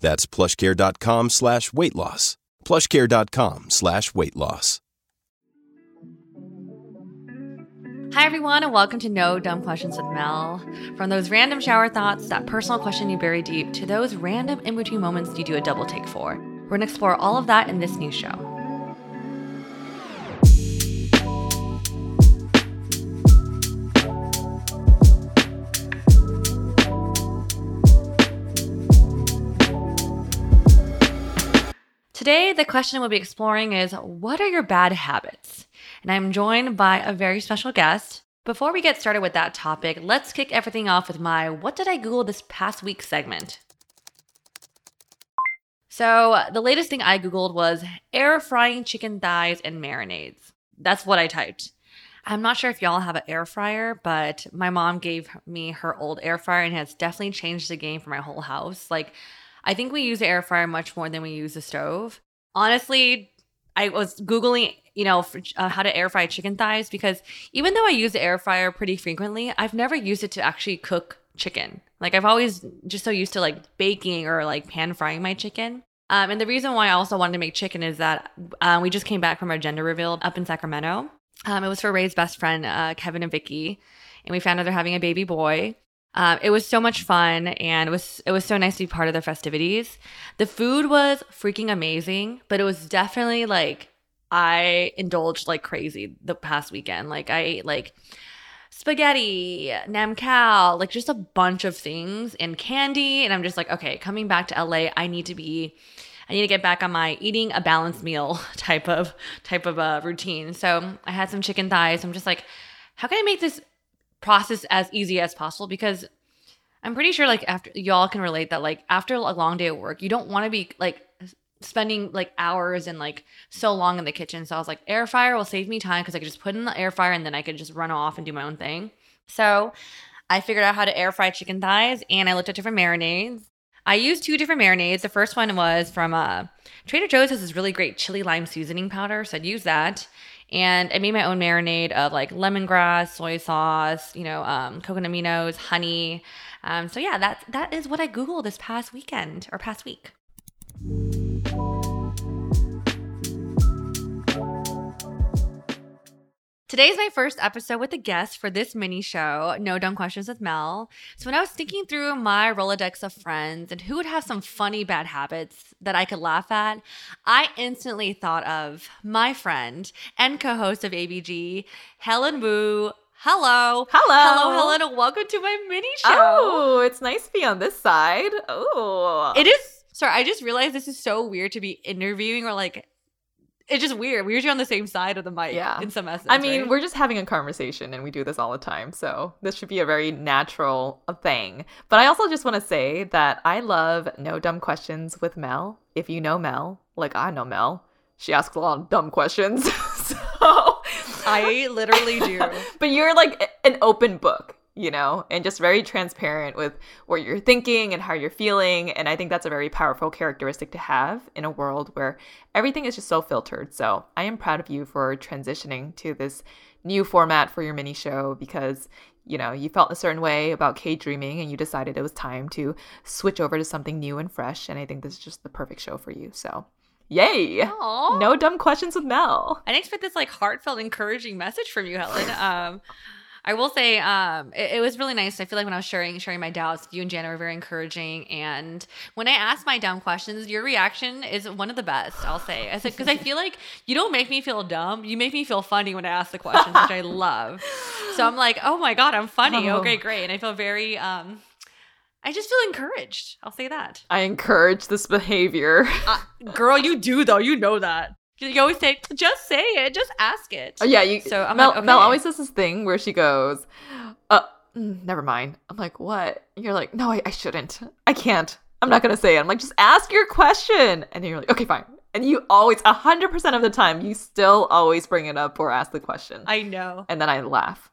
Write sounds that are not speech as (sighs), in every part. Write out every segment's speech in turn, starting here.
That's plushcare.com slash weight loss. Plushcare.com slash weight loss. Hi, everyone, and welcome to No Dumb Questions with Mel. From those random shower thoughts, that personal question you bury deep, to those random in between moments you do a double take for. We're to explore all of that in this new show. Today, the question we'll be exploring is What are your bad habits? And I'm joined by a very special guest. Before we get started with that topic, let's kick everything off with my What Did I Google This Past Week segment. So, the latest thing I Googled was air frying chicken thighs and marinades. That's what I typed. I'm not sure if y'all have an air fryer, but my mom gave me her old air fryer and has definitely changed the game for my whole house. Like, I think we use the air fryer much more than we use the stove. Honestly, I was Googling, you know, for, uh, how to air fry chicken thighs because even though I use the air fryer pretty frequently, I've never used it to actually cook chicken. Like I've always just so used to like baking or like pan frying my chicken. Um, and the reason why I also wanted to make chicken is that uh, we just came back from our gender reveal up in Sacramento. Um, it was for Ray's best friend, uh, Kevin and Vicky, and we found out they're having a baby boy. Um, it was so much fun, and it was it was so nice to be part of the festivities. The food was freaking amazing, but it was definitely like I indulged like crazy the past weekend. Like I ate like spaghetti, nam khao, like just a bunch of things and candy. And I'm just like, okay, coming back to LA, I need to be, I need to get back on my eating a balanced meal (laughs) type of type of a uh, routine. So I had some chicken thighs. I'm just like, how can I make this process as easy as possible because I'm pretty sure like after y'all can relate that like after a long day of work, you don't want to be like spending like hours and like so long in the kitchen. So I was like, air fryer will save me time because I could just put in the air fryer and then I could just run off and do my own thing. So I figured out how to air fry chicken thighs and I looked at different marinades. I used two different marinades. The first one was from uh, Trader Joe's has this really great chili lime seasoning powder, so I'd use that. And I made my own marinade of like lemongrass, soy sauce, you know, um, coconut aminos, honey. Um, so yeah, that that is what I googled this past weekend or past week. Today's my first episode with a guest for this mini show, No Dumb Questions with Mel. So, when I was thinking through my Rolodex of friends and who would have some funny bad habits that I could laugh at, I instantly thought of my friend and co host of ABG, Helen Wu. Hello. Hello. Hello, Helen, and welcome to my mini show. Oh, it's nice to be on this side. Oh. It is. Sorry, I just realized this is so weird to be interviewing or like it's just weird. We're usually on the same side of the mic. Yeah. In some essence. I mean, right? we're just having a conversation and we do this all the time. So this should be a very natural uh, thing. But I also just want to say that I love No Dumb Questions with Mel. If you know Mel, like I know Mel, she asks a lot of dumb questions. (laughs) so I literally do. (laughs) but you're like an open book you know, and just very transparent with what you're thinking and how you're feeling. And I think that's a very powerful characteristic to have in a world where everything is just so filtered. So I am proud of you for transitioning to this new format for your mini show because you know, you felt a certain way about K dreaming and you decided it was time to switch over to something new and fresh. And I think this is just the perfect show for you. So, yay! Aw. No dumb questions with Mel. I didn't expect this like heartfelt, encouraging message from you, Helen. Um, I will say, um, it, it was really nice. I feel like when I was sharing sharing my doubts, you and Jana were very encouraging. And when I asked my dumb questions, your reaction is one of the best. I'll say, I said because I feel like you don't make me feel dumb. You make me feel funny when I ask the questions, which I love. So I'm like, oh my god, I'm funny. Oh. Okay, great. And I feel very. Um, I just feel encouraged. I'll say that. I encourage this behavior. Uh, girl, you do though. You know that. You always say, just say it, just ask it. Oh, yeah, you. So I'm Mel, like, Mel always does this thing where she goes, "Uh, mm, never mind." I'm like, "What?" And you're like, "No, I, I shouldn't. I can't. I'm not gonna say it." I'm like, "Just ask your question." And you're like, "Okay, fine." And you always, hundred percent of the time, you still always bring it up or ask the question. I know. and then I laugh.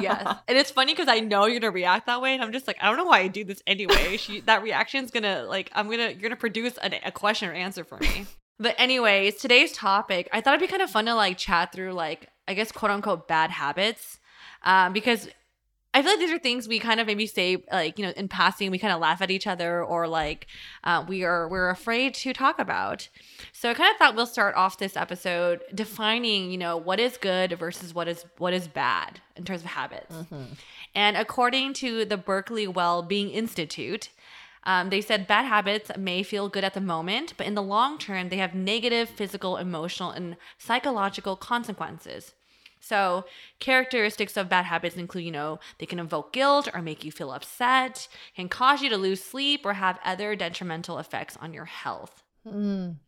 yes. (laughs) And it's funny because I know you're gonna react that way, and I'm just like, I don't know why I do this anyway. She that reaction's gonna like I'm gonna you're gonna produce an, a question or answer for me. But anyways, today's topic, I thought it'd be kind of fun to like chat through like I guess quote unquote bad habits, um, because I feel like these are things we kind of maybe say like you know in passing we kind of laugh at each other or like uh, we are we're afraid to talk about. So I kind of thought we'll start off this episode defining you know what is good versus what is what is bad in terms of habits. And according to the Berkeley Well-Being Institute. Um, they said bad habits may feel good at the moment, but in the long term, they have negative physical, emotional, and psychological consequences. So, characteristics of bad habits include, you know, they can evoke guilt or make you feel upset, can cause you to lose sleep or have other detrimental effects on your health.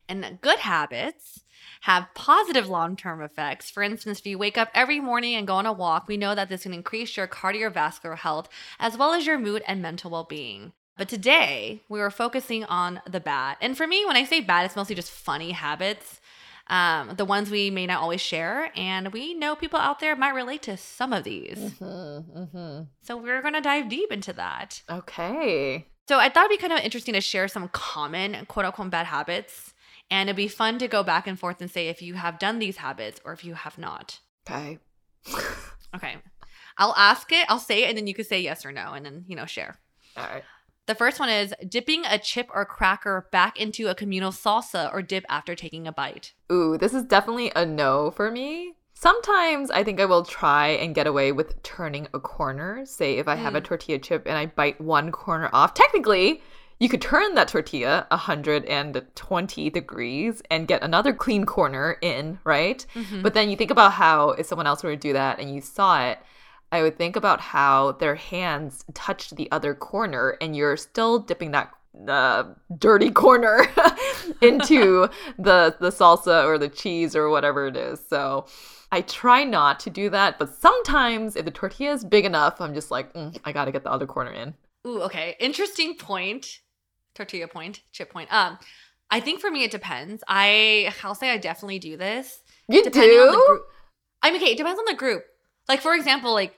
And good habits have positive long term effects. For instance, if you wake up every morning and go on a walk, we know that this can increase your cardiovascular health as well as your mood and mental well being. But today, we were focusing on the bad. And for me, when I say bad, it's mostly just funny habits, um, the ones we may not always share. And we know people out there might relate to some of these. So we're going to dive deep into that. Okay. So I thought it'd be kind of interesting to share some common quote unquote bad habits. And it'd be fun to go back and forth and say if you have done these habits or if you have not. Okay. (laughs) Okay. I'll ask it, I'll say it, and then you can say yes or no, and then, you know, share. All right. The first one is dipping a chip or cracker back into a communal salsa or dip after taking a bite. Ooh, this is definitely a no for me. Sometimes I think I will try and get away with turning a corner. Say if I have a mm. tortilla chip and I bite one corner off, technically you could turn that tortilla 120 degrees and get another clean corner in, right? Mm-hmm. But then you think about how if someone else were to do that and you saw it, I would think about how their hands touched the other corner and you're still dipping that uh, dirty corner (laughs) into (laughs) the the salsa or the cheese or whatever it is. So I try not to do that, but sometimes if the tortilla is big enough, I'm just like, "Mm, I got to get the other corner in. Ooh, okay. Interesting point. Tortilla point, chip point. Um, I think for me it depends. I I'll say I definitely do this. You the do? group. I mean, okay, it depends on the group. Like for example, like,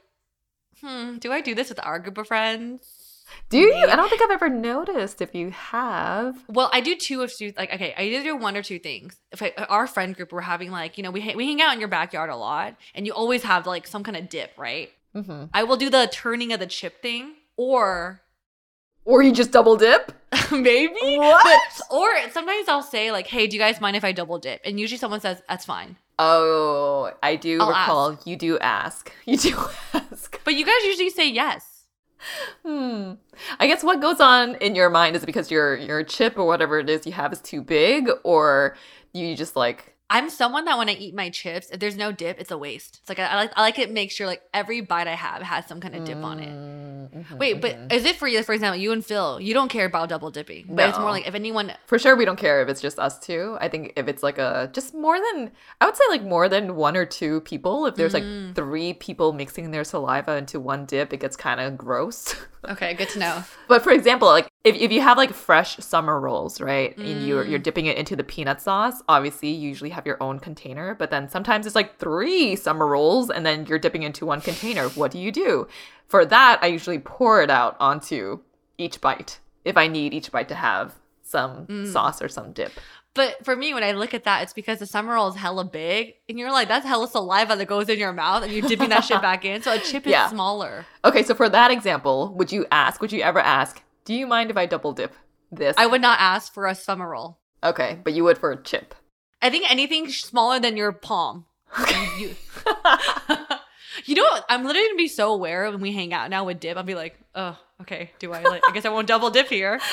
hmm, do I do this with our group of friends? Do you? I don't think I've ever noticed if you have. Well, I do two of two. Like, okay, I either do one or two things. If I, our friend group, we're having like, you know, we ha- we hang out in your backyard a lot, and you always have like some kind of dip, right? hmm I will do the turning of the chip thing, or Or you just double dip? (laughs) maybe, What? But, or sometimes I'll say like, hey, do you guys mind if I double dip? And usually someone says that's fine. Oh, I do I'll recall you do ask. (laughs) You do ask. But you guys usually say yes. Hmm. I guess what goes on in your mind is it because your your chip or whatever it is you have is too big, or you just like I'm someone that when I eat my chips, if there's no dip, it's a waste. It's like I, I like I like it. Make sure like every bite I have has some kind of dip on it. Mm-hmm, Wait, but is it for you? For example, you and Phil, you don't care about double dipping, but it's more like if anyone. for sure we don't care if it's just us two. I think if it's like a just more than I would say like more than one or two people. If there's like Mm. three people mixing their saliva into one dip, it gets kind of gross. Okay, good to know. (laughs) But for example, like if, if you have like fresh summer rolls, right, and you're Mm. you're dipping it into the peanut sauce, obviously you usually have your own container. But then sometimes it's like three summer rolls, and then you're dipping into one container. What do you do? For that, I usually pour it out onto each bite if I need each bite to have some Mm. sauce or some dip. But for me, when I look at that, it's because the summer roll is hella big, and you're like, that's hella saliva that goes in your mouth, and you're dipping that shit (laughs) back in. So a chip is Yeah. smaller. Okay, so for that example, would you ask, would you ever ask, do you mind if I double dip this? I would not ask for a summer roll. Okay, but you would for a chip. I think anything smaller than your palm. You, (laughs) you know, what? I'm literally gonna be so aware when we hang out now with dip. I'll be like, oh, okay. Do I like? I guess I won't double dip here. (laughs)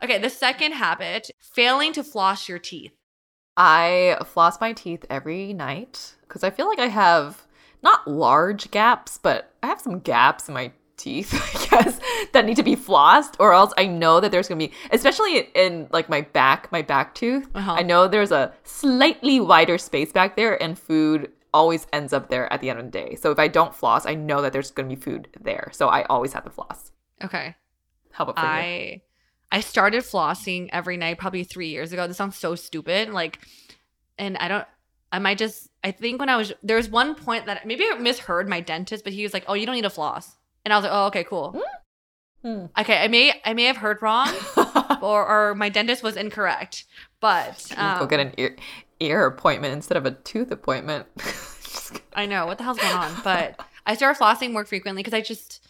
Okay, the second habit: failing to floss your teeth. I floss my teeth every night because I feel like I have not large gaps, but I have some gaps in my teeth, (laughs) I guess, that need to be flossed, or else I know that there's gonna be, especially in like my back, my back tooth. Uh-huh. I know there's a slightly wider space back there, and food always ends up there at the end of the day. So if I don't floss, I know that there's gonna be food there. So I always have to floss. Okay, How about for you? I I started flossing every night probably three years ago. This sounds so stupid, like, and I don't. I might just. I think when I was there was one point that maybe I misheard my dentist, but he was like, "Oh, you don't need a floss," and I was like, "Oh, okay, cool." Hmm. Okay, I may I may have heard wrong, (laughs) or or my dentist was incorrect, but Go um, get an ear, ear appointment instead of a tooth appointment. (laughs) I know what the hell's going on, but I started flossing more frequently because I just,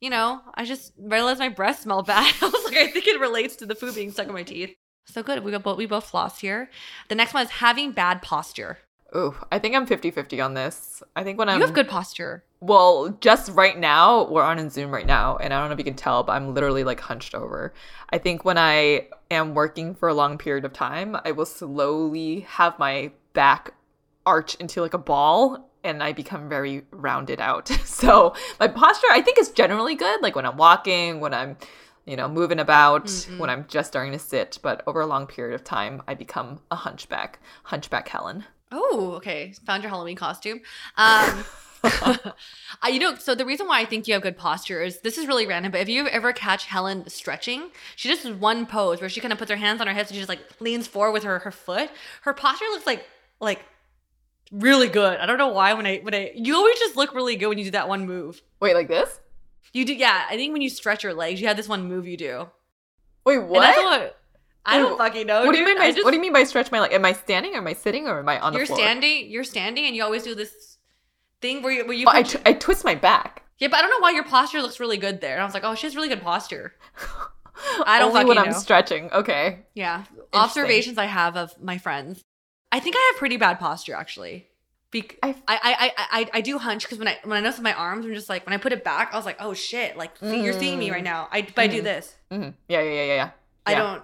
you know, I just realized my breath smelled bad. (laughs) I was like, I think it relates to the food being stuck in my teeth. So good, we both we both floss here. The next one is having bad posture. Ooh, I think I'm 50 50 on this. I think when I'm. you have good posture. Well, just right now, we're on in Zoom right now, and I don't know if you can tell, but I'm literally like hunched over. I think when I am working for a long period of time, I will slowly have my back arch into like a ball and I become very rounded out. (laughs) So my posture, I think, is generally good. Like when I'm walking, when I'm, you know, moving about, mm-hmm. when I'm just starting to sit. But over a long period of time, I become a hunchback, hunchback Helen. Oh, okay. Found your Halloween costume. Um, (laughs) (laughs) I, you know, so the reason why I think you have good posture is this is really random, but if you ever catch Helen stretching, she just does one pose where she kind of puts her hands on her hips and she just like leans forward with her her foot. Her posture looks like like really good. I don't know why when I when I you always just look really good when you do that one move. Wait, like this? You do, yeah. I think when you stretch your legs, you have this one move you do. Wait, what? I don't fucking know. what do you dude. mean by just- what do you mean by stretch my leg? Am I standing or am I sitting or am I on the floor? you're standing, you're standing, and you always do this thing where you where you Oh, I, I twist my back. Yeah, but I don't know why your posture looks really good there. And I was like, oh, she has really good posture. (laughs) I don't Only when fucking I'm know. stretching. Okay. Yeah. Observations I have of my friends. I think I have pretty bad posture actually. Bec- I, I- I, I, I, do hunch because when I when I notice my arms, I'm just like when I put it back, I was like, oh shit, like see, you're seeing me right now. I but I do Mhm. this. hmm Yeah, yeah, yeah, yeah, yeah. I don't.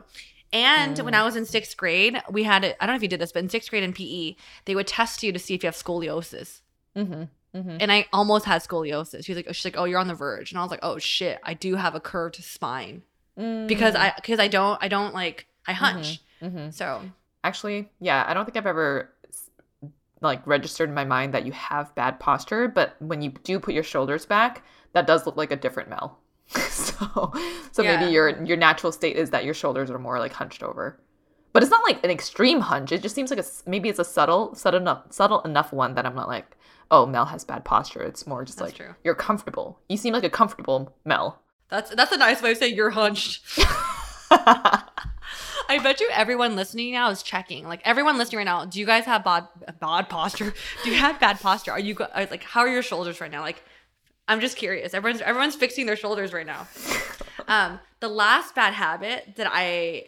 And when Mm. I was in sixth grade, we had. I don't know if you did this, but in sixth grade in PE, they would test you to see if you have scoliosis. Mm-hmm. Mm-hmm. And I almost had scoliosis. She was like, she's like, oh, you're on the verge, and I was like, oh shit, I do have a curved spine because I because I don't I don't like I hunch. hmm So Actually, yeah, I don't think I've ever like registered in my mind that you have bad posture, but when you do put your shoulders back, that does look like a different Mel. (laughs) so, so Yeah. maybe your your natural state is that your shoulders are more like hunched over. But it's not like an extreme hunch. It just seems like a maybe it's a subtle, subtle enough, subtle enough one that I'm not like, oh, Mel has bad posture. It's more just That's like true. you're comfortable. You seem like a comfortable Mel. that's that's a nice way of saying you're hunched. (laughs) (laughs) I bet you everyone listening now is checking. Like everyone listening right now, do you guys have bad bad posture? Do you have bad posture? Are you like how are your shoulders right now? Like I'm just curious. Everyone's everyone's fixing their shoulders right now. (laughs) Um, the last bad habit that I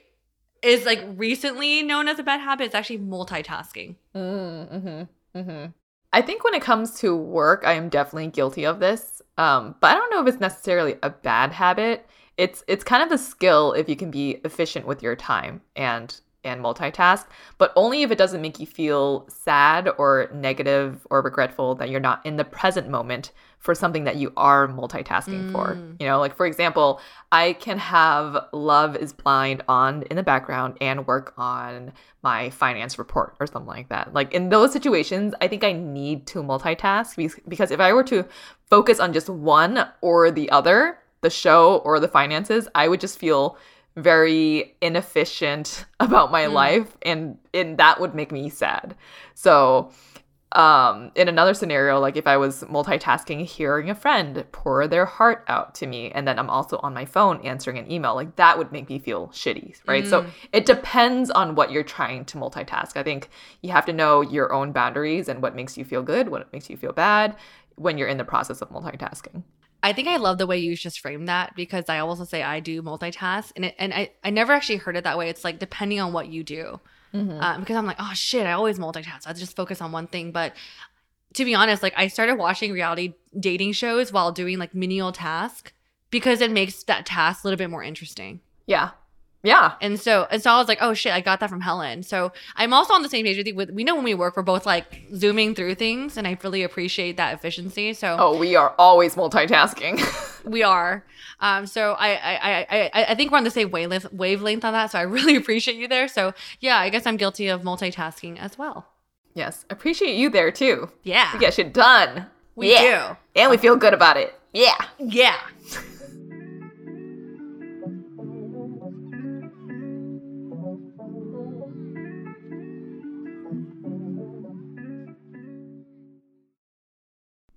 is like recently known as a bad habit is actually multitasking. Mm-hmm. Mm-hmm. I think when it comes to work, I am definitely guilty of this. Um, but I don't know if it's necessarily a bad habit. It's it's kind of a skill if you can be efficient with your time and and multitask, but only if it doesn't make you feel sad or negative or regretful that you're not in the present moment for something that you are multitasking for. Mm. You know, like for example, I can have Love is Blind on in the background and work on my finance report or something like that. Like in those situations, I think I need to multitask because if I were to focus on just one or the other, the show or the finances, I would just feel very inefficient (laughs) about my Mm. life and and that would make me sad. So um, in another scenario, like if I was multitasking, hearing a friend pour their heart out to me, and then I'm also on my phone answering an email, like that would make me feel shitty, right? Mm. So it depends on what you're trying to multitask. I think you have to know your own boundaries and what makes you feel good, what makes you feel bad when you're in the process of multitasking. I think I love the way you just framed that because I also say I do multitask, and it, and I I never actually heard it that way. It's like depending on what you do, um, because I'm like, oh shit, I always multitask. I just focus on one thing. But to be honest, like I started watching reality dating shows while doing like menial task because it makes that task a little bit more interesting. Yeah. Yeah. And so and so I was like, oh shit, I got that from Helen. So I'm also on the same page with you. With we know when we work, we're both like zooming through things, and I really appreciate that efficiency. So Oh, we are always multitasking. (laughs) we are. Um, so I, I, I, I, I think we're on the same wavelength, wavelength on that. So I really (laughs) appreciate you there. So yeah, I guess I'm guilty of multitasking as well. yes. Appreciate you there too. Yeah. We get shit done. We yeah. And we feel good about it. Yeah. Yeah.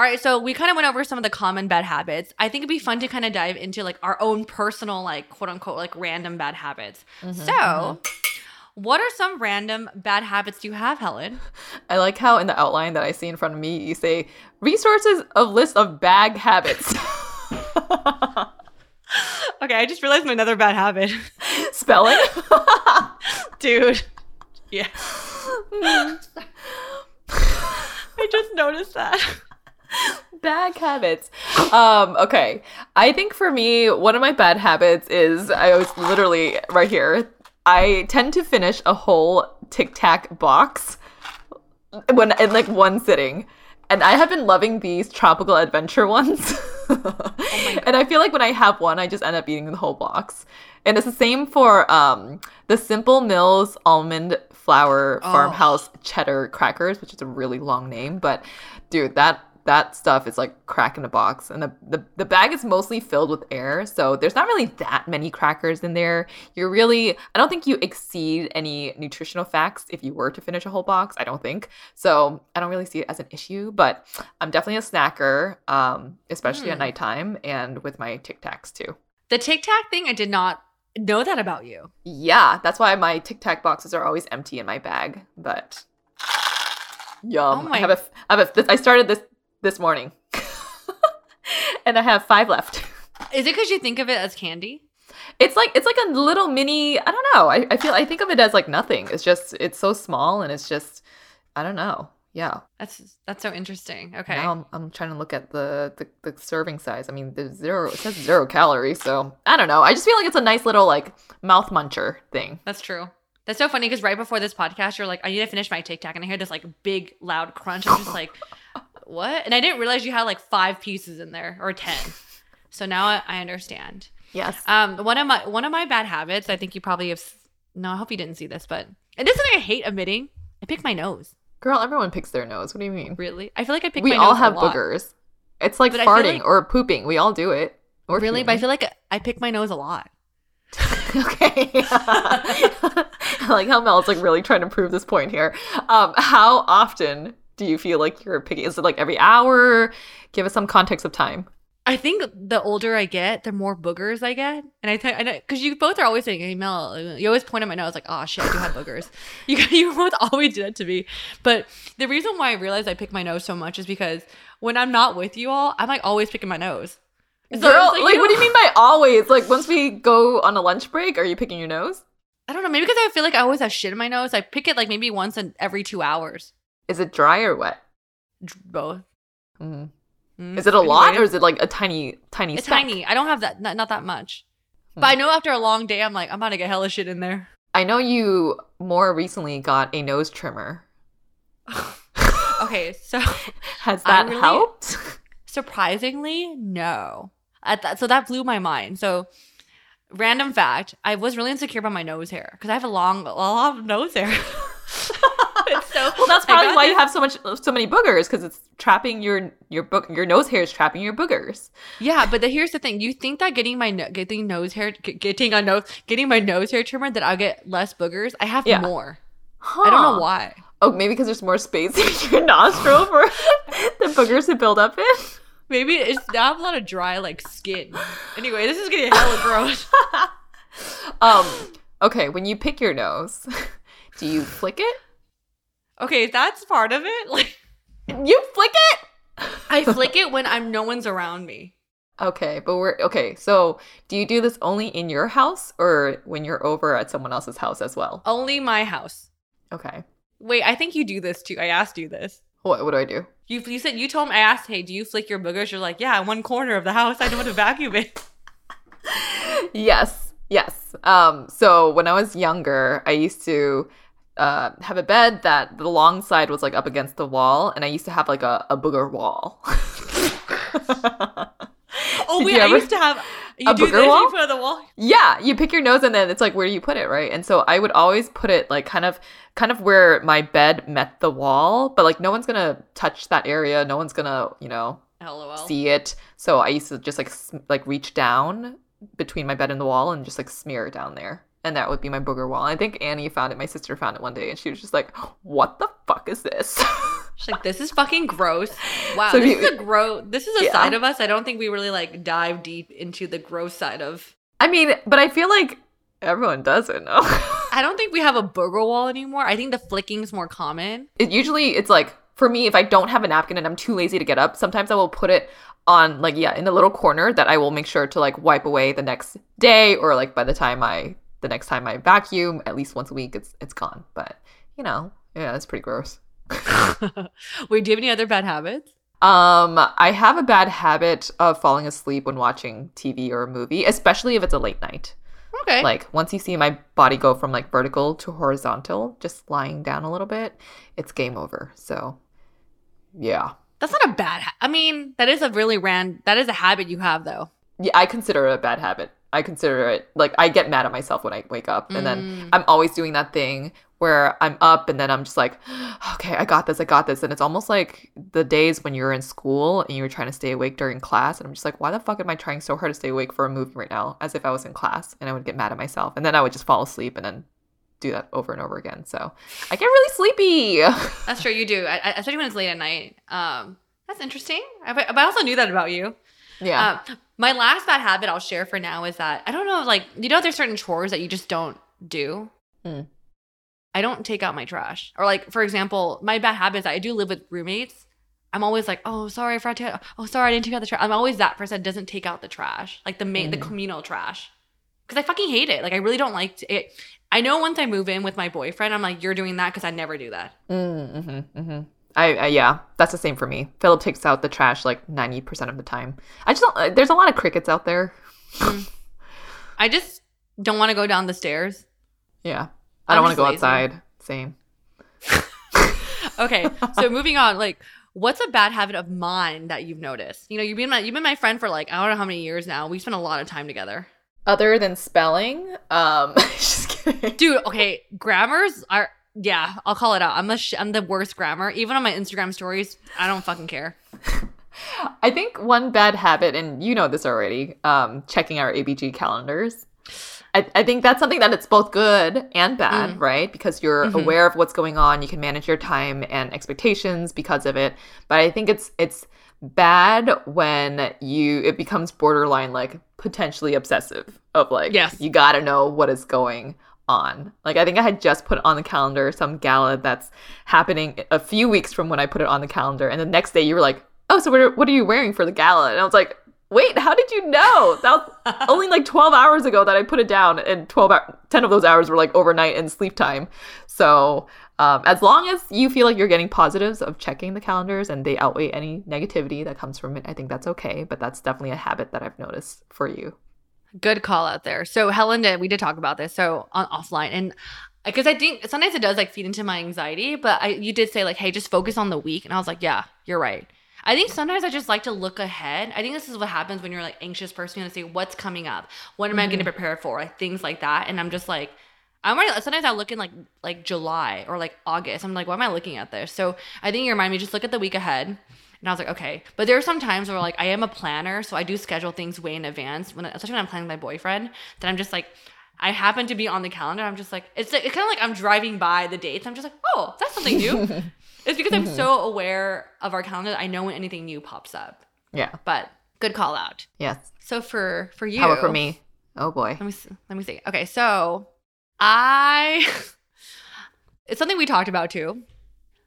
All right, so we kind of went over some of the common bad habits. I think it'd be fun to kind of dive into like our own personal, like quote unquote, like random bad habits. Mm-hmm, so, mm-hmm. what are some random bad habits do you have, Helen? I like how in the outline that I see in front of me, you say resources of list of bag habits. (laughs) Okay, I just realized my another bad habit, Spelling. (laughs) dude. Yeah, (laughs) I just noticed that. bad habits. Um, okay. I think for me, one of my bad habits is I was literally right here. I tend to finish a whole Tic Tac box when in like one sitting. And I have been loving these tropical adventure ones. (laughs) and I feel like when I have one, I just end up eating the whole box. And it's the same for um, the Simple Mills almond flour farmhouse cheddar crackers, which is a really long name. But dude, that that stuff is like crack in a box and the, the the bag is mostly filled with air so there's not really that many crackers in there. You're really i don't think you exceed any nutritional facts if you were to finish a whole box i don't think so i don't really see it as an issue but i'm definitely a snacker um especially at nighttime and with my tic tacs too. The Tic Tac thing, I did not know that about you. yeah that's why my tic tac boxes are always empty in my bag but yum Oh i have a i have a i started this this morning (laughs) and i have five left Is it because you think of it as candy? It's like it's like a little mini. I don't know. I, I feel I think of it as like nothing. It's just it's so small and it's just I don't know. Yeah. That's that's so interesting. Okay. Now I'm, I'm trying to look at the, the the serving size. I mean, there's zero. It says zero calories. So I don't know. I just feel like it's a nice little like mouth muncher thing. That's true. That's so funny because right before this podcast, you're like, I need to finish my Tic Tac, and I hear this like big loud crunch. I'm just like, (laughs) what? And I didn't realize you had like five pieces in there or ten. So now I, I understand. Yes. Um, one of my one of my bad habits. I think you probably have. No, I hope you didn't see this, but and this is something I hate admitting. I pick my nose. Girl, everyone picks their nose. What do you mean? Really? I feel like I pick we my all nose a have boogers. It's like But farting like- or pooping. We all do it. Or Really? But I feel like I pick my nose a lot. (laughs) okay. (laughs) I like how Mel's like really trying to prove this point here. Um, how often do you feel like you're picking? Is it like every hour? Give us some context of time. I think the older I get, the more boogers I get, and I think because you both are always saying, "Hey Mel," you always point at my nose like, "Oh shit, I do have boogers." (laughs) you you both always do that to me. But the reason why I realize I pick my nose so much is because when I'm not with you all, I'm like always picking my nose. So Girl, like, you what do you mean by always? Like once we go on a lunch break, are you picking your nose? I don't know. Maybe because I feel like I always have shit in my nose. I pick it like maybe once in every two hours. Is it dry or wet? Both. Mm. Mm. Is it a lot or is it like a tiny, tiny? It's speck? tiny. I don't have that. Not, not that much. Hmm. But I know after a long day, I'm like, I'm about to get hella shit in there. I know you more recently got a nose trimmer. (laughs) Okay, so (laughs) Has that really- helped? surprisingly, no. At that, so that blew my mind. So, random fact: I was really insecure about my nose hair because I have a long, a lot of nose hair. (laughs) So well, that's probably why you have so much, so many boogers because it's trapping your your book. Your nose hair is trapping your boogers. Yeah, but the, here's the thing: you think that getting my no- getting nose hair, getting a nose, getting my nose hair trimmer, that I'll get less boogers. I have Yeah. more. I don't know why. Oh, maybe because there's more space in (laughs) your nostril for (laughs) the boogers to build up in. Maybe it's I have a lot of dry like skin. Anyway, this is getting hella gross. (laughs) Um. Okay, when you pick your nose, do you flick it? Okay, that's part of it. (laughs) Like You flick it? I flick it when I'm no one's around me. Okay, but we're okay. So, do you do this only in your house or when you're over at someone else's house as well? Only my house. Okay. Wait, I think you do this too. I asked you this. What what do I do? You you said you told me I asked, hey, do you flick your boogers? You're like, yeah, in one corner of the house. I know what to vacuum it. (laughs) (laughs) Yes, yes. Um, so when I was younger, I used to uh, have a bed that the long side was like up against the wall, and I used to have like a, a booger wall. (laughs) Oh wait, I ever- used to have you A do booger this, wall? you the wall. yeah, you pick your nose, and then it's like where do you put it, right? And so I would always put it like kind of, kind of where my bed met the wall, but like no one's gonna touch that area. No one's gonna, you know, LOL. see it. So I used to just like sm- like reach down between my bed and the wall and just like smear it down there. And that would be my booger wall. I think Annie found it. My sister found it one day, and she was just like, "What the fuck is this?" (laughs) She's like, this is fucking gross. Wow, So this you- is a gross. This is a Yeah. side of us. I don't think we really like dive deep into the gross side of. I mean, but I feel like everyone does it. No, (laughs) I don't think we have a booger wall anymore. I think the flicking's more common. it usually it's like for me if I don't have a napkin and I'm too lazy to get up, sometimes I will put it on like yeah in the little corner that I will make sure to like wipe away the next day or like by the time I the next time I vacuum at least once a week it's it's gone. But you know, yeah, it's pretty gross. (laughs) Wait, do you have any other bad habits? Um, I have a bad habit of falling asleep when watching TV or a movie, especially if it's a late night. Okay. Like once you see my body go from like vertical to horizontal, just lying down a little bit, it's game over. So, yeah. That's not a bad. Ha- I mean, that is a really ran. That is a habit you have, though. Yeah, I consider it a bad habit. I consider it like I get mad at myself when I wake up, and Mm. then I'm always doing that thing where I'm up and then I'm just like, (gasps) okay, I got this, I got this, and it's almost like the days when you're in school and you were trying to stay awake during class, and I'm just like, why the fuck am I trying so hard to stay awake for a movie right now, as if I was in class, and I would get mad at myself, and then I would just fall asleep and then do that over and over again. So I get really sleepy. That's true. You do. I, I, especially when it's late at night. Um, that's interesting. I, but I also knew that about you. Yeah. Um, my last bad habit I'll share for now is that I don't know, like you know, there's certain chores that you just don't do. Mm. I don't take out my trash, or like for example, my bad habit is I do live with roommates. I'm always like, oh, sorry, I forgot to. Oh, sorry, I didn't take out the trash. I'm always that person that doesn't take out the trash, like the main, the Mm. communal trash, because I fucking hate it. Like I really don't like to, it. I know once I move in with my boyfriend, I'm like, you're doing that because I never do that. Mm-hmm, mm-hmm. I, I yeah, that's the same for me. Philip takes out the trash like ninety percent of the time. I just don't. uh, There's a lot of crickets out there. I just don't want to go down the stairs. Yeah, I don't want to go lazy. outside. Same. (laughs) Okay, so moving on, like, what's a bad habit of mine that you've noticed? You know, you've been my you've been my friend for like I don't know how many years now. We spent a lot of time together, Other than spelling, um, (laughs) just kidding. dude. Okay, grammars are yeah, I'll call it out. I'm the sh- I'm the worst grammar. Even on my Instagram stories, I don't fucking care. (laughs) I think one bad habit, and you know this already, um, checking our ABG calendars. I, I think that's something that it's both good and bad, Mm. right? Because you're Mm-hmm. aware of what's going on, you can manage your time and expectations because of it. But I think it's it's bad when you it becomes borderline like potentially obsessive of like Yes. you got to know what is going on. Like I think I had just put on the calendar some gala that's happening a few weeks from when I put it on the calendar, and the next day you were like, "Oh, so what are, what are you wearing for the gala?" And I was like, "Wait, how did you know? That was (laughs) only like 12 hours ago that I put it down, and 12 hour, 10 of those hours were like overnight and sleep time." So um, as long as you feel like you're getting positives of checking the calendars and they outweigh any negativity that comes from it, I think that's okay. But that's definitely a habit that I've noticed for you. Good call out there. So Helen did. We did talk about this. So on offline and. Because I think sometimes it does like feed into my anxiety, but I you did say like, hey, just focus on the week, and I was like, yeah, you're right. I think sometimes I just like to look ahead. I think this is what happens when you're like anxious person. You want to say what's coming up, what am I going to mm-hmm. prepare for, like things like that. And I'm just like, I'm already. Sometimes I look in like like July or like August. I'm like, why am I looking at this? So I think you remind me just look at the week ahead. And I was like, okay. But there are some times where like I am a planner, so I do schedule things way in advance. When especially when I'm planning with my boyfriend, that I'm just like. I happen to be on the calendar. I'm just like, it's like, it's kind of like I'm driving by the dates. I'm just like, oh, that's something new. (laughs) it's because I'm mm-hmm. so aware of our calendar. that I know when anything new pops up. Yeah. But good call out. Yes. So for for you, How about for me? Oh boy. let me see, let me see. Okay, so I (laughs) it's something we talked about too.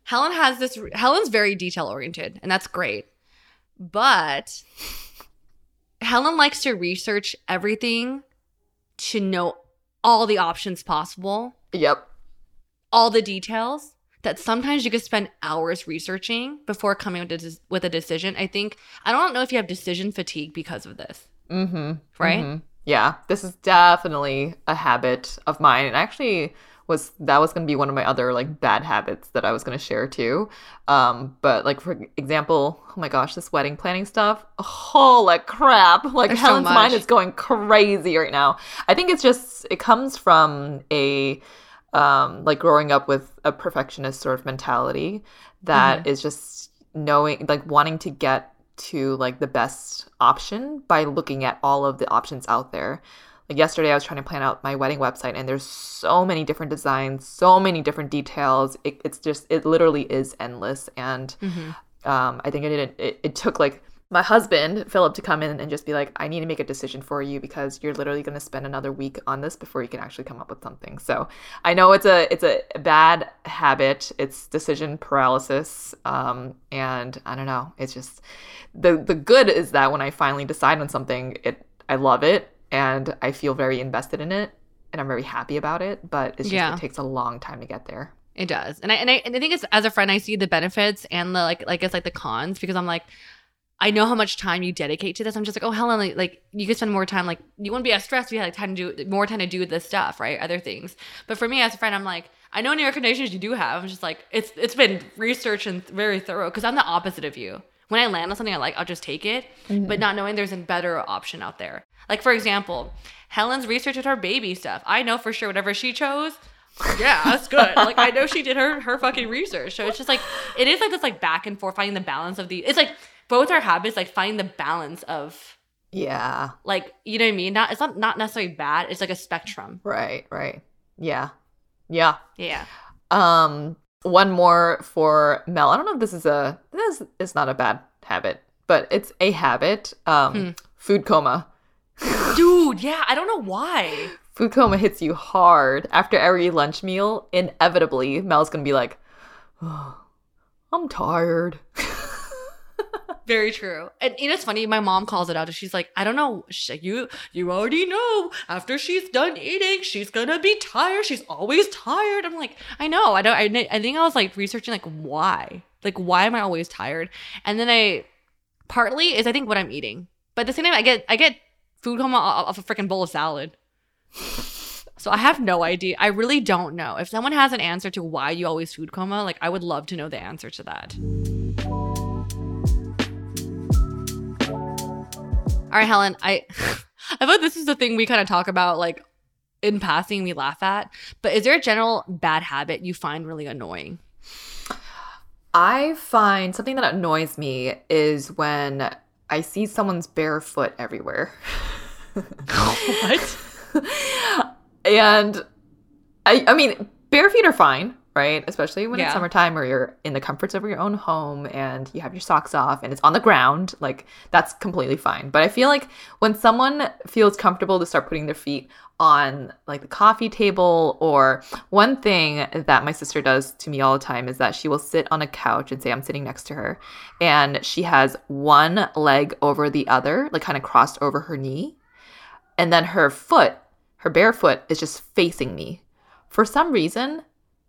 Helen has this Helen's very detail oriented and that's great. But Helen likes to research everything to know all the options possible, Yep. all the details that sometimes you could spend hours researching before coming with a, with a decision. I think I don't know if you have decision fatigue because of this, Mm-hmm. right? Mhm. Yeah, this is definitely a habit of mine. And actually was that was going to be one of my other like bad habits that I was going to share too. Um, but like for example, oh my gosh, this wedding planning stuff, holy crap! (laughs) Like There's so Helen's mind is going crazy right now. I think it's just it comes from a um like growing up with a perfectionist sort of mentality that Mm-hmm. is just knowing like wanting to get to like the best option by looking at all of the options out there. Like yesterday I was trying to plan out my wedding website and there's so many different designs, so many different details. It, it's just it literally is endless and um I think it, didn't it it took like my husband Philip to come in and just be like I need to make a decision for you because you're literally going to spend another week on this before you can actually come up with something. So I know it's a it's a bad habit. It's decision paralysis um and I don't know. It's just the the good is that when I finally decide on something, it I love it and I feel very invested in it and I'm very happy about it, but it's just Yeah. it takes a long time to get there. It does, and I and I, and I think it's as a friend, I see the benefits and the like, like it's like the cons because I'm like, I know how much time you dedicate to this. I'm just like, oh, Helen, like, like you could spend more time, like you wouldn't be as stressed. if You had like time to do more time to do this stuff, right? Other things. But for me as a friend, I'm like, I know any recommendations you do have. I'm just like, it's it's been researched and very thorough because I'm the opposite of you. When I land on something I like, I'll just take it, mm-hmm. but not knowing there's a better option out there. Like for example, Helen's research with her baby stuff. I know for sure whatever she chose, yeah, that's good. like I know she did her her fucking research. So it's just like it is like this like back and forth finding the balance of the it's like both our habits like finding the balance of Yeah. like you know what I mean? Not it's not not necessarily bad. It's like a spectrum. Right, right. Yeah. Yeah. Yeah. Um one more for Mel. I don't know if this is a this is not a bad habit, but it's a habit. Um Hmm. food coma. (laughs) Dude, yeah, I don't know why. Food coma hits you hard after every lunch meal. Inevitably, Mel's going to be like, "Oh, "I'm tired." (laughs) Very true. And you know, it's funny. My mom calls it out. and She's like, I don't know. Like, you, you already know. After she's done eating, she's gonna be tired. She's always tired. I'm like, I know. I don't. I, I think I was like researching like why, like why am I always tired? And then I, partly is I think what I'm eating, but at the same time, I get I get food coma off off a freaking bowl of salad. So I have no idea. I really don't know. If someone has an answer to why you always food coma, like I would love to know the answer to that. All right, Helen, I (laughs) I thought this is the thing we kind of talk about like in passing we laugh at. But is there a general bad habit you find really annoying? I find something that annoys me is when I see someone's barefoot everywhere. (laughs) what? (laughs) and I I mean, bare feet are fine, right? Especially when Yeah. it's summertime or you're in the comforts of your own home and you have your socks off and it's on the ground, like that's completely fine. But I feel like when someone feels comfortable to start putting their feet on like the coffee table or one thing that my sister does to me all the time is that she will sit on a couch and say I'm sitting next to her and she has one leg over the other, like kind of crossed over her knee and then her foot, her bare foot, is just facing me. For some reason,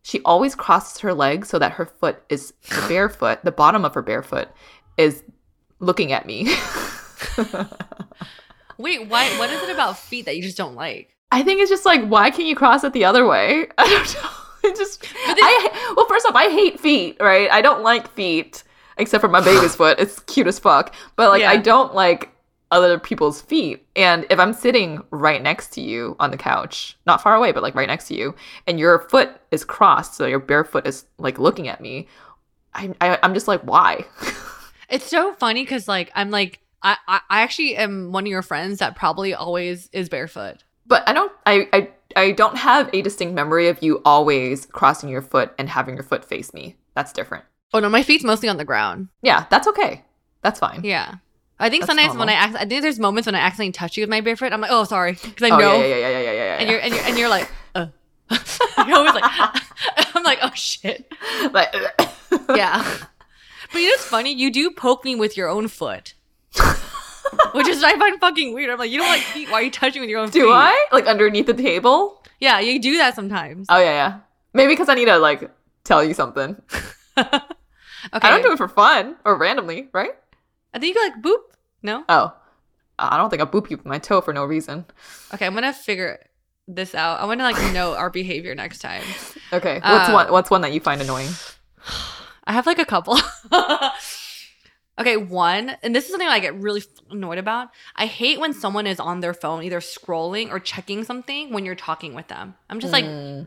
she always crosses her legs so that her foot is her (laughs) bare the bottom of her barefoot is looking at me. (laughs) Wait, why? What is it about feet that you just don't like? I think it's just like, why can't you cross it the other way? (laughs) I don't know. It just, I, well, first off, I hate feet, right? I don't like feet, except for my baby's foot. It's cute as fuck. But like, I don't like other people's feet. And if I'm sitting right next to you on the couch, not far away, but like right next to you, and your foot is crossed, so your bare foot is like looking at me, I, I, I'm just like, why? (laughs) It's so funny because like I'm like I, I I actually am one of your friends that probably always is barefoot. But I don't I, I I don't have a distinct memory of you always crossing your foot and having your foot face me. That's different. Oh no, my feet's mostly on the ground. Yeah, that's okay. That's fine. Yeah. I think That's sometimes when. I act, I think there's moments when I accidentally touch you with my bare foot. I'm like, oh, sorry, because I Oh know, yeah, yeah, yeah, yeah, yeah, yeah, yeah. and you're and you're and you're like, uh. (laughs) you're always like, (laughs) I'm like, oh shit, like, (laughs) yeah. But you know, it's funny. You do poke me with your own foot, which is I find fucking weird. I'm like, you don't like feet. Why are you touching with your own feet? Do I like underneath the table? Yeah, you do that sometimes. Oh yeah, yeah. Maybe because I need to like tell you something. Okay. I don't do it for fun or randomly, right? I think you go like boop. No. Oh, I don't think I boop you with my toe for no reason. Okay, I'm gonna figure this out. I want to like (laughs) know our behavior next time. Okay, what's Uh, one? What's one that you find annoying? (sighs) I have like a couple. (laughs) okay, one, and this is something I get really annoyed about. I hate when someone is on their phone, either scrolling or checking something when you're talking with them. I'm just like, Mhm.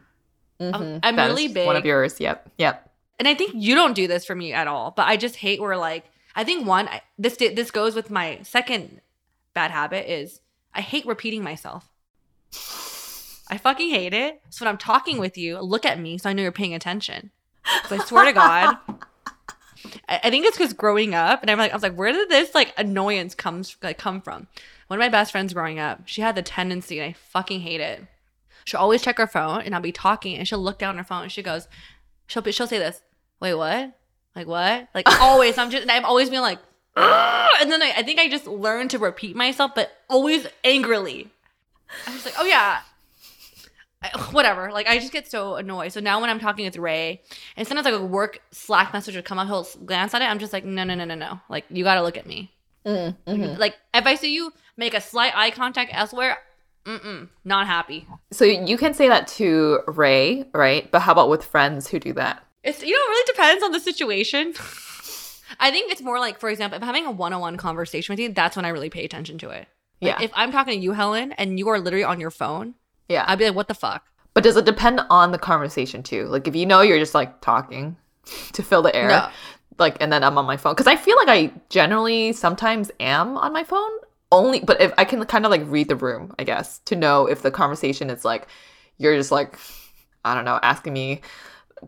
I'm That really big. One of yours. Yep. Yep. and I think you don't do this for me at all, but I just hate where like I think one I, this this goes with my second bad habit is I hate repeating myself. I fucking hate it. So when I'm talking with you, look at me so I know you're paying attention. 'Cause I swear to God, I, I think it's because growing up, and I'm like, I was like, where did this like annoyance comes like come from? One of my best friends growing up, she had the tendency, and I fucking hate it. She'll always check her phone, and I'll be talking, and she'll look down her phone, and she goes, she'll she'll say this, wait, what? Like what? Like always, I'm just, I'm always being like, "Ugh," and then I, I think I just learned to repeat myself, but always angrily. I was like, oh yeah, I- whatever. Like I just get so annoyed. So now when I'm talking with Ray, and sometimes like a work Slack message would come up, he'll glance at it. I'm just like, no, no, no, no, no. Like you got to look at me. Mm-hmm. Like if I see you make a slight eye contact elsewhere, mm-mm, not happy. So you can say that to Ray, right? But how about with friends who do that? It's you know it really depends on the situation. I think it's more like, for example, if I'm having a one-on-one conversation with you, that's when I really pay attention to it. Like, Yeah. If I'm talking to you, Helen, and you are literally on your phone, Yeah. I'd be like, "What the fuck?" But does it depend on the conversation too? Like if you know you're just like talking (laughs) to fill the air, No. like and then I'm on my phone because I feel like I generally sometimes am on my phone only, but if I can kind of like read the room, I guess to know if the conversation is like you're just like I don't know asking me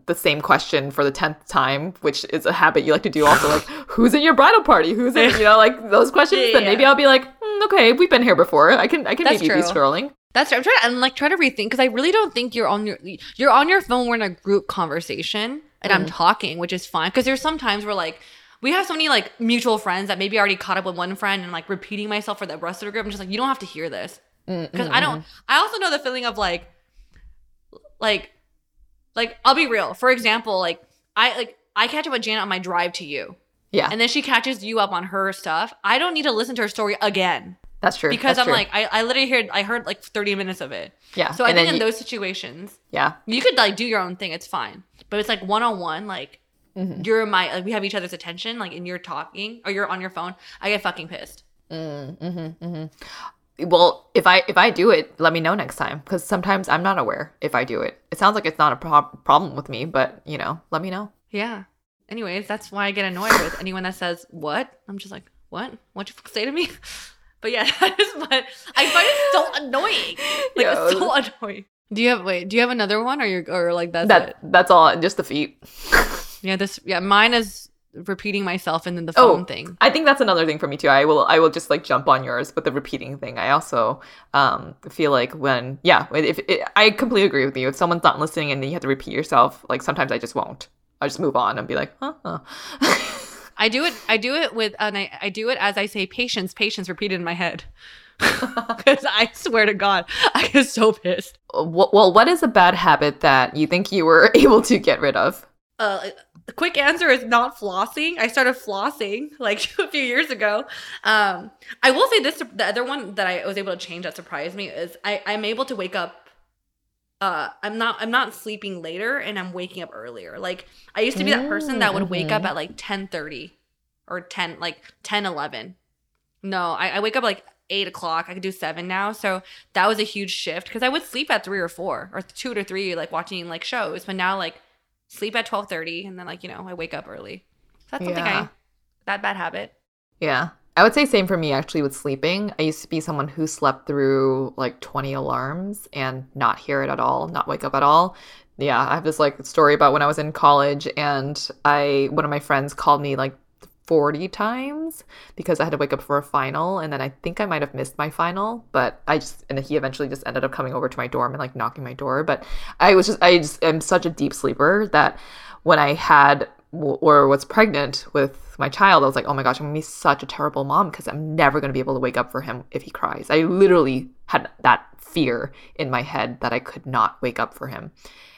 the same question for the tenth time, which is a habit you like to do. Also, like (laughs) who's in your bridal party? Who's in you know like those questions? Yeah, then maybe I'll be like, "Hmm, okay, we've been here before. I can I can That's maybe be scrolling. That's true. I'm trying to and like try to rethink because I really don't think you're on your you're on your phone. We're in a group conversation and I'm mm-hmm. talking, which is fine because there's some times where like we have so many like mutual friends that maybe I already caught up with one friend and like repeating myself for the rest of the group. I'm just like, you don't have to hear this mm, because mm, I don't. Mm-hmm. I also know the feeling of like, like, like I'll be real. For example, like I like I catch up with Janet on my drive to you, Yeah, and then she catches you up on her stuff. I don't need to listen to her story again that's true. because That's I'm true. like I, I literally heard I heard like 30 minutes of it. yeah. So I and think in you- those situations, yeah. you could like do your own thing. It's fine. But it's like one on one, like Mm-hmm. you're my like we have each other's attention, like and you're talking or you're on your phone. I get fucking pissed. Mm, mm-hmm, mm-hmm. Well, if I if I do it, let me know next time because sometimes I'm not aware if I do it. It sounds like it's not a prob- problem with me, but you know, let me know. Yeah. Anyways, that's why I get annoyed with anyone that says what. I'm just like, what? What'd you say to me? (laughs) But yeah, (laughs) that is what I find it so annoying. Like Yeah. it's so annoying. Do you have wait? Do you have another one, or you're or like that's that it? that's all. Just the feet. (laughs) Yeah, this yeah, mine is repeating myself and then the phone Oh, thing. I think that's another thing for me too. I will I will just like jump on yours with the repeating thing. I also um feel like when yeah, if it, I completely agree with you. If someone's not listening and then you have to repeat yourself, like sometimes I just won't. I just move on and be like, huh. huh. (laughs) I do it. I do it with, and I, I do it as I say patience, patience repeated in my head. (laughs) Because I swear to God, I get so pissed. Well, what is a bad habit that you think you were (laughs) able to get rid of? Uh, the quick answer is not flossing. I started flossing like (laughs) a few years ago. Um, I will say this: the other one that I was able to change that surprised me is I, I'm able to wake up. Uh, I'm not. I'm not sleeping later, and I'm waking up earlier. Like I used to be that person that would wake up at like 10:30 or 10, like 10, 11. No, I, I wake up like eight o'clock. I could do seven now. So that was a huge shift because I would sleep at three or four or two to three, like watching like shows. But now like sleep at twelve thirty and then like you know I wake up early. So that's something Yeah. I that bad habit. Yeah. I would say same for me actually with sleeping. I used to be someone who slept through like 20 alarms and not hear it at all, not wake up at all. Yeah, I have this like story about when I was in college and I one of my friends called me like 40 times because I had to wake up for a final and then I think I might have missed my final, but I just and he eventually just ended up coming over to my dorm and like knocking my door, but I was just I just am such a deep sleeper that when I had or was pregnant with my child, I was like, oh my gosh, I'm gonna be such a terrible mom because I'm never gonna be able to wake up for him if he cries. I literally had that fear in my head that I could not wake up for him.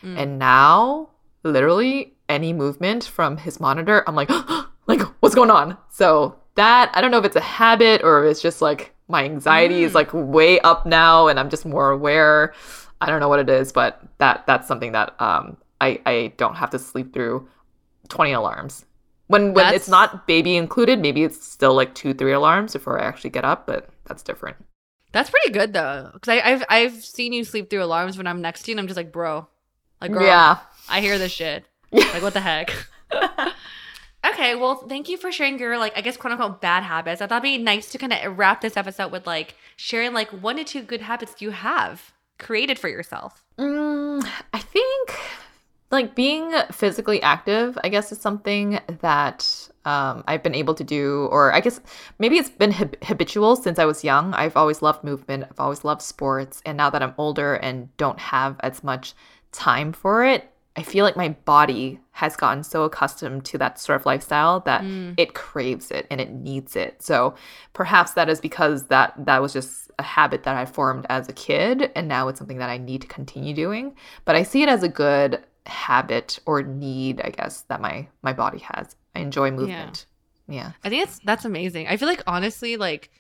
Mm. And now, literally, any movement from his monitor, I'm like, (gasps) oh, like, what's going on? So that I don't know if it's a habit or if it's just like my anxiety is like way up now and I'm just more aware. I don't know what it is, but that that's something that um I I don't have to sleep through 20 alarms. When when That's- it's not baby included, maybe it's still like 2 3 alarms before I actually get up, but that's different. That's pretty good though, because I've I've seen you sleep through alarms when I'm next to you, and I'm just like, bro, like, girl, Yeah. I hear this shit. (laughs) Like, what the heck? (laughs) okay, well, thank you for sharing your like, I guess, quote unquote, bad habits. I thought it'd be nice to kind of wrap this episode with like sharing like one to two good habits you have created for yourself. Mm, I think like being physically active, I guess, is something that um, I've been able to do, or I guess maybe it's been hab- habitual since I was young. I've always loved movement, I've always loved sports, and now that I'm older and don't have as much time for it, I feel like my body has gotten so accustomed to that sort of lifestyle that mm. it craves it and it needs it. So perhaps that is because that that was just a habit that I formed as a kid and now it's something that I need to continue doing. But I see it as a good habit or need, I guess, that my my body has. I enjoy movement. Yeah. I think that's that's amazing. I feel like honestly, like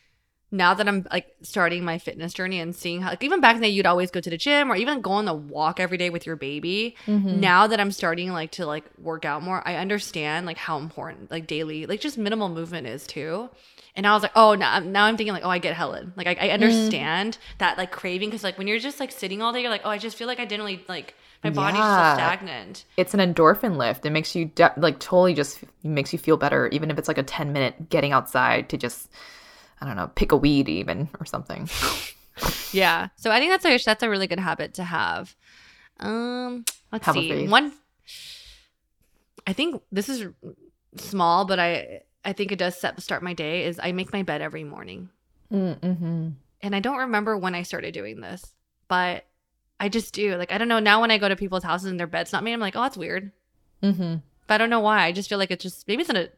now that I'm like starting my fitness journey and seeing how like even back in the day you'd always go to the gym or even go on the walk every day with your baby. Mm-hmm. Now that I'm starting like to like work out more, I understand like how important like daily like just minimal movement is too. And I was like, oh, now, now I'm thinking like, oh, I get Helen. Like, I, I mm. understand that like craving because like when you're just like sitting all day, you're like, oh, I just feel like I didn't really like my body's Yeah. so stagnant. It's an endorphin lift. It makes you de- like totally just makes you feel better even if it's like a 10 minute getting outside to just I don't know, pick a weed even or something. (laughs) Yeah. So I think that's a that's a really good habit to have. Um, let's Have see. One. I think this is small, but I I think it does set start my day. Is I make my bed every morning, Mm-hmm. and I don't remember when I started doing this, but I just do. Like I don't know now when I go to people's houses and their bed's not made, I'm like, oh, that's weird. Mm-hmm. But I don't know why. I just feel like it's just maybe it's in a.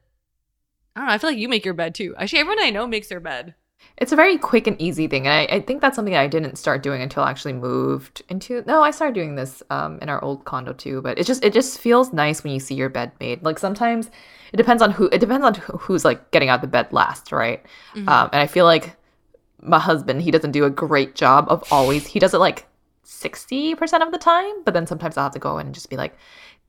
I don't know. I feel like you make your bed too. Actually, everyone I know makes their bed. It's a very quick and easy thing. And I, I think that's something I didn't start doing until I actually moved into no, I started doing this um in our old condo too, but it just it just feels nice when you see your bed made. Like sometimes it depends on who it depends on who's like getting out of the bed last, right? Um and I feel like my husband, he doesn't do a great job of always he does it like 60% of the time, but then sometimes I'll have to go in and just be like,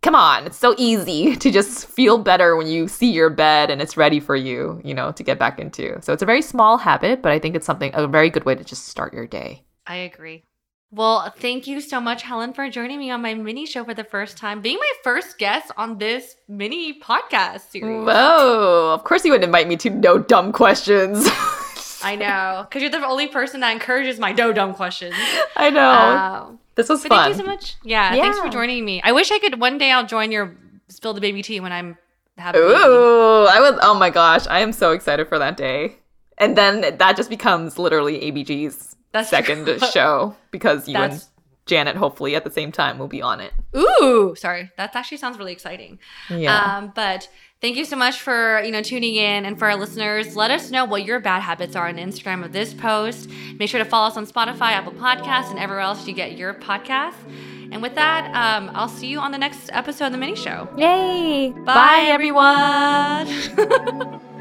come on, it's so easy (laughs) to just feel better when you see your bed and it's ready for you, you know, to get back into. So it's a very small habit, but I think it's something a very good way to just start your day. I agree. Well, thank you so much, Helen, for joining me on my mini show for the first time, being my first guest on this mini podcast series. Whoa, of course you would invite me to no dumb questions. I know, because you're the only person that encourages my no dumb questions. (laughs) I know. Uh, this was but fun. thank you so much. Yeah, yeah, thanks for joining me. I wish I could one day I'll join your spill the baby tea when I'm having. Ooh, I would. Oh my gosh, I am so excited for that day. And then that just becomes literally ABG's That's second true. (laughs) show because you That's- and Janet, hopefully at the same time, will be on it. Ooh, sorry. That actually sounds really exciting. Yeah. Um, but thank you so much for you know tuning in, and for our listeners, let us know what your bad habits are on Instagram of this post. Make sure to follow us on Spotify, Apple Podcasts, and everywhere else you get your podcasts. And with that, um, I'll see you on the next episode of the mini show. Yay! Bye everyone. (laughs)